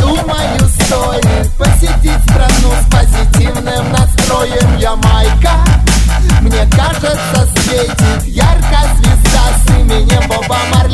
Думаю стоит Посетить страну с позитивным настроем. Ямайка Мне кажется, светит яркая звезда с именем Боба Марли.